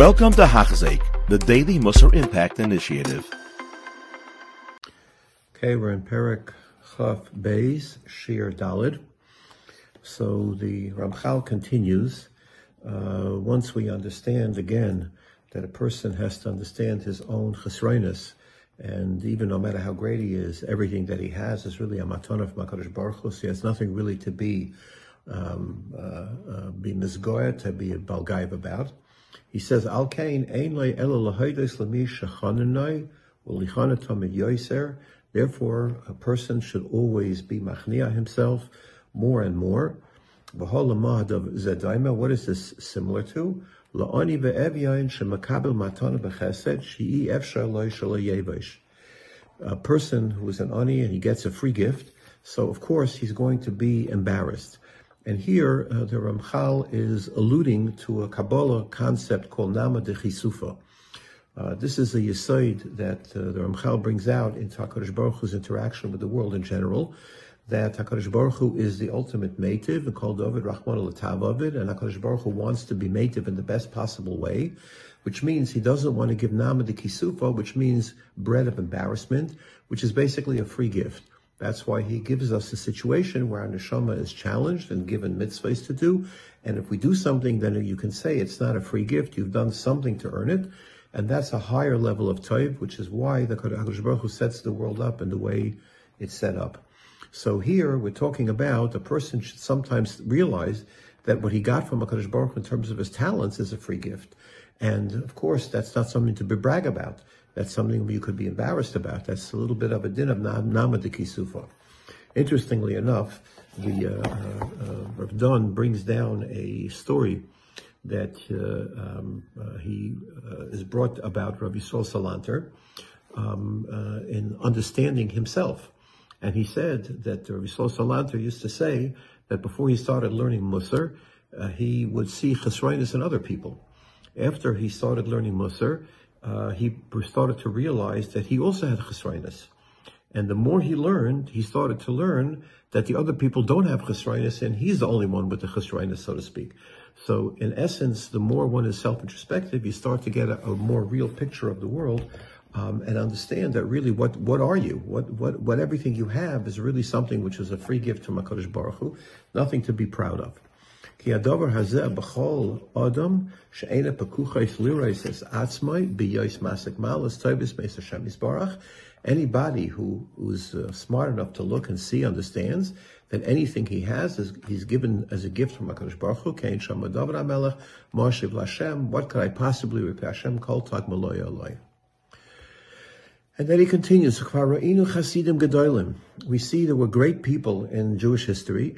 Welcome to Hachzik, the Daily Musar Impact Initiative. Okay, we're in Perik Chaf Beis, Shir Dalid. So the Ramchal continues. Uh, once we understand again that a person has to understand his own chesroinus, and even no matter how great he is, everything that he has is really a maton of Makadosh Baruch Hu. So he has nothing really to be um, uh, uh, be misgoya, to be a balgaiv about. He says, Al kain ein le ela lahaydes lemi shachananai ulichana tamid yoiser. Therefore, a person should always be machnia himself more and more. What is this similar to? La'ani ve'evyain shemakabel matana b'chesed shi'i efshar loy yevesh. A person who is an ani and he gets a free gift, so of course he's going to be embarrassed. And here, uh, the Ramchal is alluding to a Kabbalah concept called Nama de Chisufa. Uh, this is a yisoid that uh, the Ramchal brings out in HaKadosh Baruch Hu's interaction with the world in general, that HaKadosh Baruch Hu is the ultimate mative, and called David Rahman al-Tavavid, and HaKadosh Baruch Hu wants to be mative in the best possible way, which means he doesn't want to give Nama de Kisufa, which means bread of embarrassment, which is basically a free gift. That's why he gives us a situation where our neshama is challenged and given mitzvahs to do. And if we do something, then you can say it's not a free gift. You've done something to earn it. And that's a higher level of toiv, which is why the Kodesh Baruch Hu sets the world up in the way it's set up. So here we're talking about a person should sometimes realize that what he got from HaKadosh Baruch Hu in terms of his talents is a free gift. And of course, that's not something to be brag about. That's something you could be embarrassed about. That's a little bit of a din of nama de kisufa. Interestingly enough, the uh, uh, Don brings down a story that uh, um, uh, he uh, is brought about Rabbi Sol Salanter um, uh, in understanding himself. And he said that Rabbi Sol Salanter used to say that before he started learning Musar, he would see chesroinus in other people. After he started learning Musar, uh, he started to realize that he also had chesroinus. And the more he learned, he started to learn that the other people don't have chesroinus, and he's the only one with the chesroinus, so to speak. So, in essence, the more one is self-introspective, you start to get a, a more real picture of the world, um, and understand that really, what what are you? What what what everything you have is really something which is a free gift from Hakadosh Baruch Hu, nothing to be proud of. כי הדבר הזה בכל אדם שאינה פקוחס לירס עצמי ביוס מסק מעלס טויבס מס השם יסברך. Anybody who who's uh, smart enough to look and see understands that anything he has is he's given as a gift from Hakadosh Baruch Hu. Kain Shama David Amelech Moshe Lashem. What could I possibly repay Hashem? Kol Tak Maloya Alay. And then he continues, we see there were great people in Jewish history,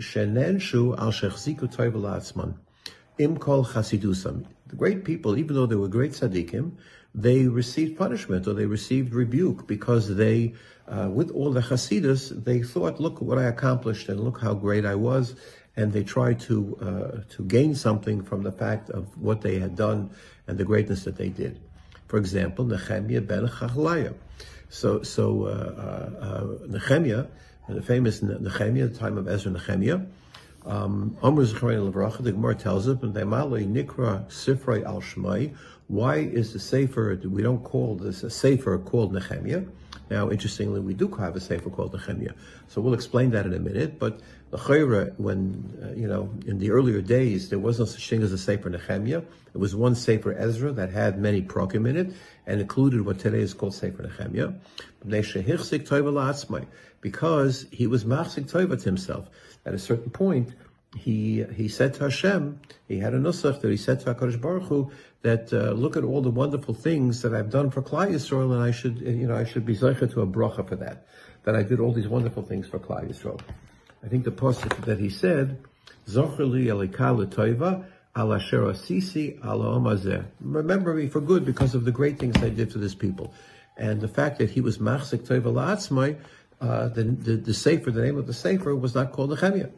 kol chasidusam. The great people, even though they were great tzaddikim, they received punishment or they received rebuke because they, uh, with all the chasidus, they thought, look what I accomplished and look how great I was, and they tried to uh, to gain something from the fact of what they had done and the greatness that they did. For example, Nehemiah ben Chachlaya. So, so uh, uh, uh Nehemiah, the famous Nehemiah, the time of Ezra Nehemiah, um, Amr the Gemara tells us, Nikra Sifrei al Shmai. Why is the Sefer, we don't call this a Sefer called Nehemiah? Now, interestingly, we do have a Sefer called Nehemiah. So we'll explain that in a minute. But the when, uh, you know, in the earlier days, there was no such thing as a Sefer Nehemiah. It was one Sefer Ezra that had many prokim in it and included what today is called Sefer Nehemiah. Because he was machzik toiva to himself. At a certain point, he he said to Hashem, he had a nusach that he said to Hakadosh Baruch Hu that uh, look at all the wonderful things that I've done for Klal Yisrael, and I should you know I should be zeicha to a bracha for that. That I did all these wonderful things for Klal Yisrael. I think the pasuk that he said, Zocheli elikal toiva ala asisi ala. Remember me for good because of the great things I did for this people, and the fact that he was machzik toiva la'atzmai. Uh, the, the the sefer, the name of the sefer was not called Nehemiah.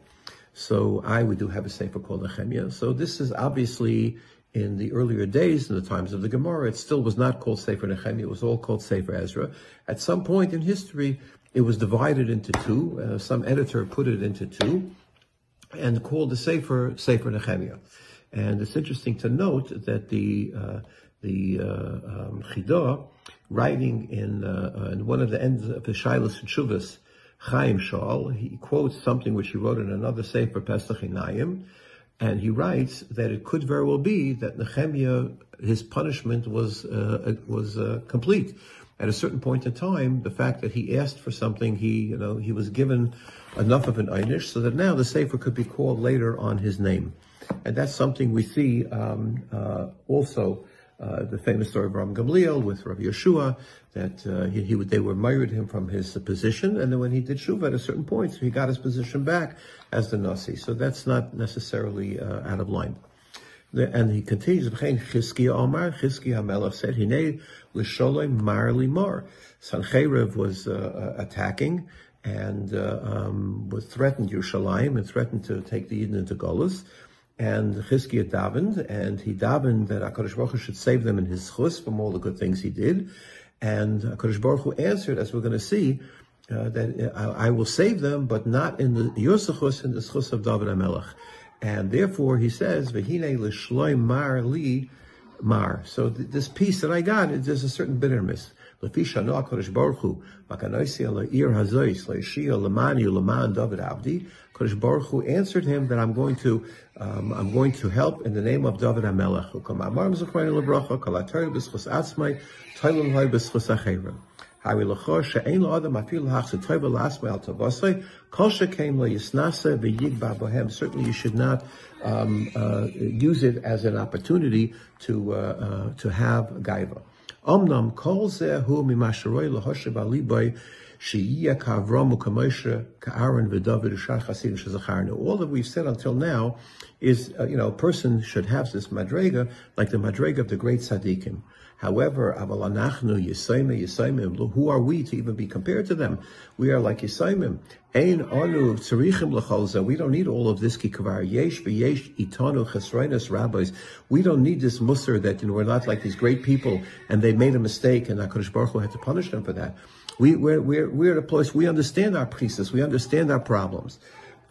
So I, we do have a sefer called Nehemiah. So this is obviously in the earlier days, in the times of the Gemara, it still was not called Sefer Nehemiah. It was all called Sefer Ezra. At some point in history, it was divided into two. Uh, some editor put it into two and called the Sefer Sefer Nehemiah. And it's interesting to note that the uh, the uh, um, Chidah, writing in, uh, in one of the ends of the Shilas and Shuvas, Chaim Shal, he quotes something which he wrote in another Sefer Pesach Inayim, and he writes that it could very well be that Nehemiah, his punishment was uh, was uh, complete. At a certain point in time, the fact that he asked for something, he you know he was given enough of an einish so that now the sefer could be called later on his name, and that's something we see um, uh, also uh, the famous story of Ram Gamliel with Rav Yeshua, that uh, he, he, they were mired him from his position, and then when he did shuva at a certain point, so he got his position back as the nasi. So that's not necessarily uh, out of line. And he continues, Chizkiah Omar, Chizkiah HaMelech said, Hine mar limar. Sancheiriv was uh, uh, attacking and um, was threatened Yerushalayim and threatened to take the Eden into Golas. And Chizkiah davened, and he davened that HaKadosh Baruch Hu should save them in his chus from all the good things he did. And HaKadosh Baruch Hu answered, as we're going to see, uh, that I, I, will save them, but not in the your chus, in the chus of David HaMelech. And therefore, he says, "V'hine l'shloim mar li mar." So th- this piece that I got, there's a certain bitterness. Lefisha no Kodesh Baruch Hu, makanoisi ala ir hazois leishia lemani leman David Abdi. Kodesh Baruch Hu answered him that I'm going to, um, I'm going to help in the name of David achevim. Hari l'chor she'ein lo'adam afil hach s'toiva lasmai al tavosai, kol she'keim le'yisnase v'yigba bohem. Certainly you should not um, uh, use it as an opportunity to, uh, uh, to have gaiva. Omnam kol zehu mimasharoi lahoshev aliboy sheyiya kavram u'kamoshe ka'aron v'david u'shar chasidim shezacharnu. All that we've said until now is, uh, you know, a person should have this madrega, like the madrega of the great tzaddikim. However, aval anachnu yisaime yisaimim, who are we to even be compared to them? We are like yisaimim. Ein anu tzarichim l'cholza. We don't need all of this kikavar. Yesh v'yesh itanu chesreinas rabbis. We don't need this musr that you know, we're not like these great people and they made a mistake and HaKadosh Baruch Hu had to punish them for that. We, we're, we're, we're at a place, we understand our priests, we understand our problems.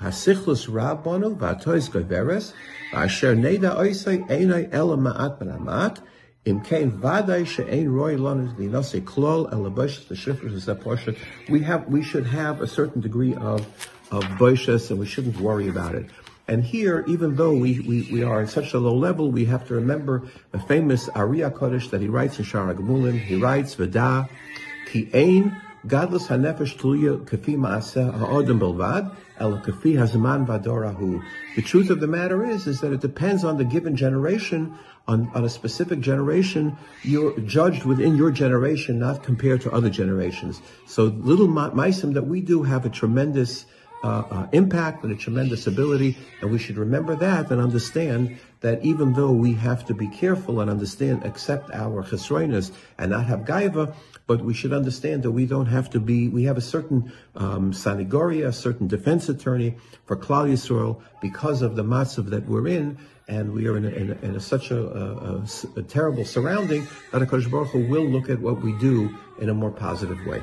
Hasichlus v'asher ela ma'at b'namat vaday she'ein v'inase klol. We have, we should have a certain degree of, of boishes and we shouldn't worry about it. And here, even though we, we, we are in such a low level, we have to remember the famous Ariya Kodesh that he writes in Shara Gemulin. He writes, V'da ki ein gadlus hanefesh tluya kafi ma'aseh ha'odem belvad, el kafi hazaman vadorahu. The truth of the matter is, is that it depends on the given generation on, on a specific generation, you're judged within your generation, not compared to other generations. So little maisim that we do have a tremendous uh, uh, impact and a tremendous ability, and we should remember that and understand that even though we have to be careful and understand, accept our chesroinas and not have gaiva, but we should understand that we don't have to be, we have a certain um, sanagoria, a certain defense attorney for Klal Yisrael because of the matzav that we're in, and we are in, a, in, a, in a, such a, a, terrible surrounding that HaKadosh Baruch Hu will look at what we do in a more positive way.